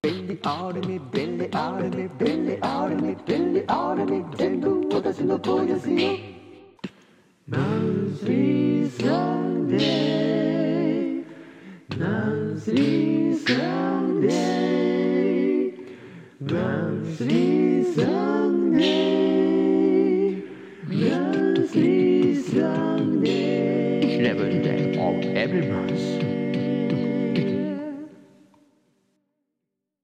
belly out of me, belly out of me, belly out of me, belly out of me, Nancy Sunday, Nancy Sunday, Nancy Sunday, Nancy Sunday. 11th day of every month.